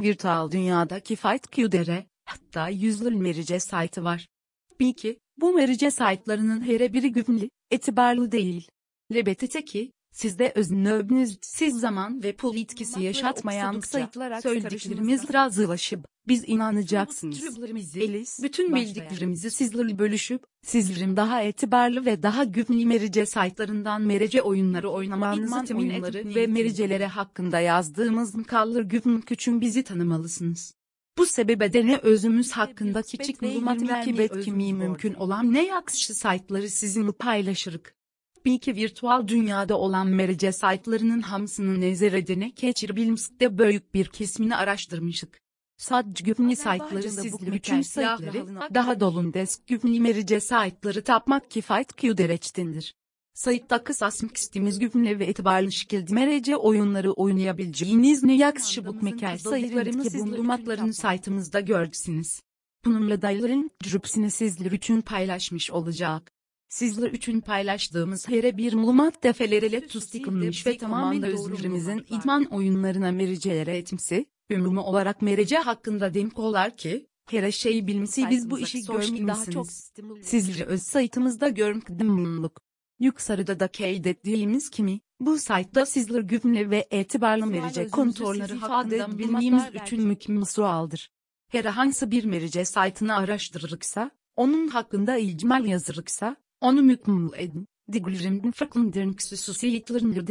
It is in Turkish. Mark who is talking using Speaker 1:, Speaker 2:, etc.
Speaker 1: Virtual dünyadaki FightQ'dere, hatta yüzlü merice saytı var. Bil ki, bu merice saytlarının her biri güvenli, etibarlı değil. Lebetete ki, sizde öznöbünüz, siz zaman ve pul etkisi yaşatmayan sayıtlar söylediklerimiz razılaşıp, biz inanacaksınız. Elis, bütün bildiklerimizi sizlerle bölüşüp, sizlerin daha etibarlı ve daha güvenli merice saytlarından merece oyunları oynamanızı temin edip ve mericelere hakkında yazdığımız makallar güven küçün bizi tanımalısınız. Bu sebebe ne özümüz hakkında küçük malumat ve kimi mümkün olan ne yakışı saytları sizinle paylaşırık. Bil ki virtual dünyada olan merice saytlarının hamsını nezeredine geçirebilmekte büyük bir kesmini araştırmışık. Sadece güvenli saytları sizler için saytları, daha dolun desk güvenli merice saytları tapmak kifayet QDR'çtindir. Sayıtta kısasmak istediğimiz güvenli ve itibarlı şekilde merece oyunları oynayabileceğiniz ne yakışı bu mekel sayılarını ki bulunmaklarını saytımızda görürsünüz. Bununla dayıların cüpsini sizler için paylaşmış olacak. Sizler için paylaştığımız her bir malumat defeleriyle tustiklanmış ve tamamen özlerimizin idman oyunlarına mericelere etmesi, ümumi olarak merece hakkında demek olar ki, her şeyi bilmesi biz bu işi görmemişsiniz. Sizleri öz saytımızda görmekten bulunduk. Yukarıda da kaydettiğimiz kimi, bu saytta sizler güvenli ve etibarlı merece kontrolleri hakkında bilmemiz için mükemmel sualdır. Herhangi bir merece saytını araştırırıksa, onun hakkında icmal yazırıksa, onu mükemmel edin. Diglerimden farklıdır hususiyetlerinidir.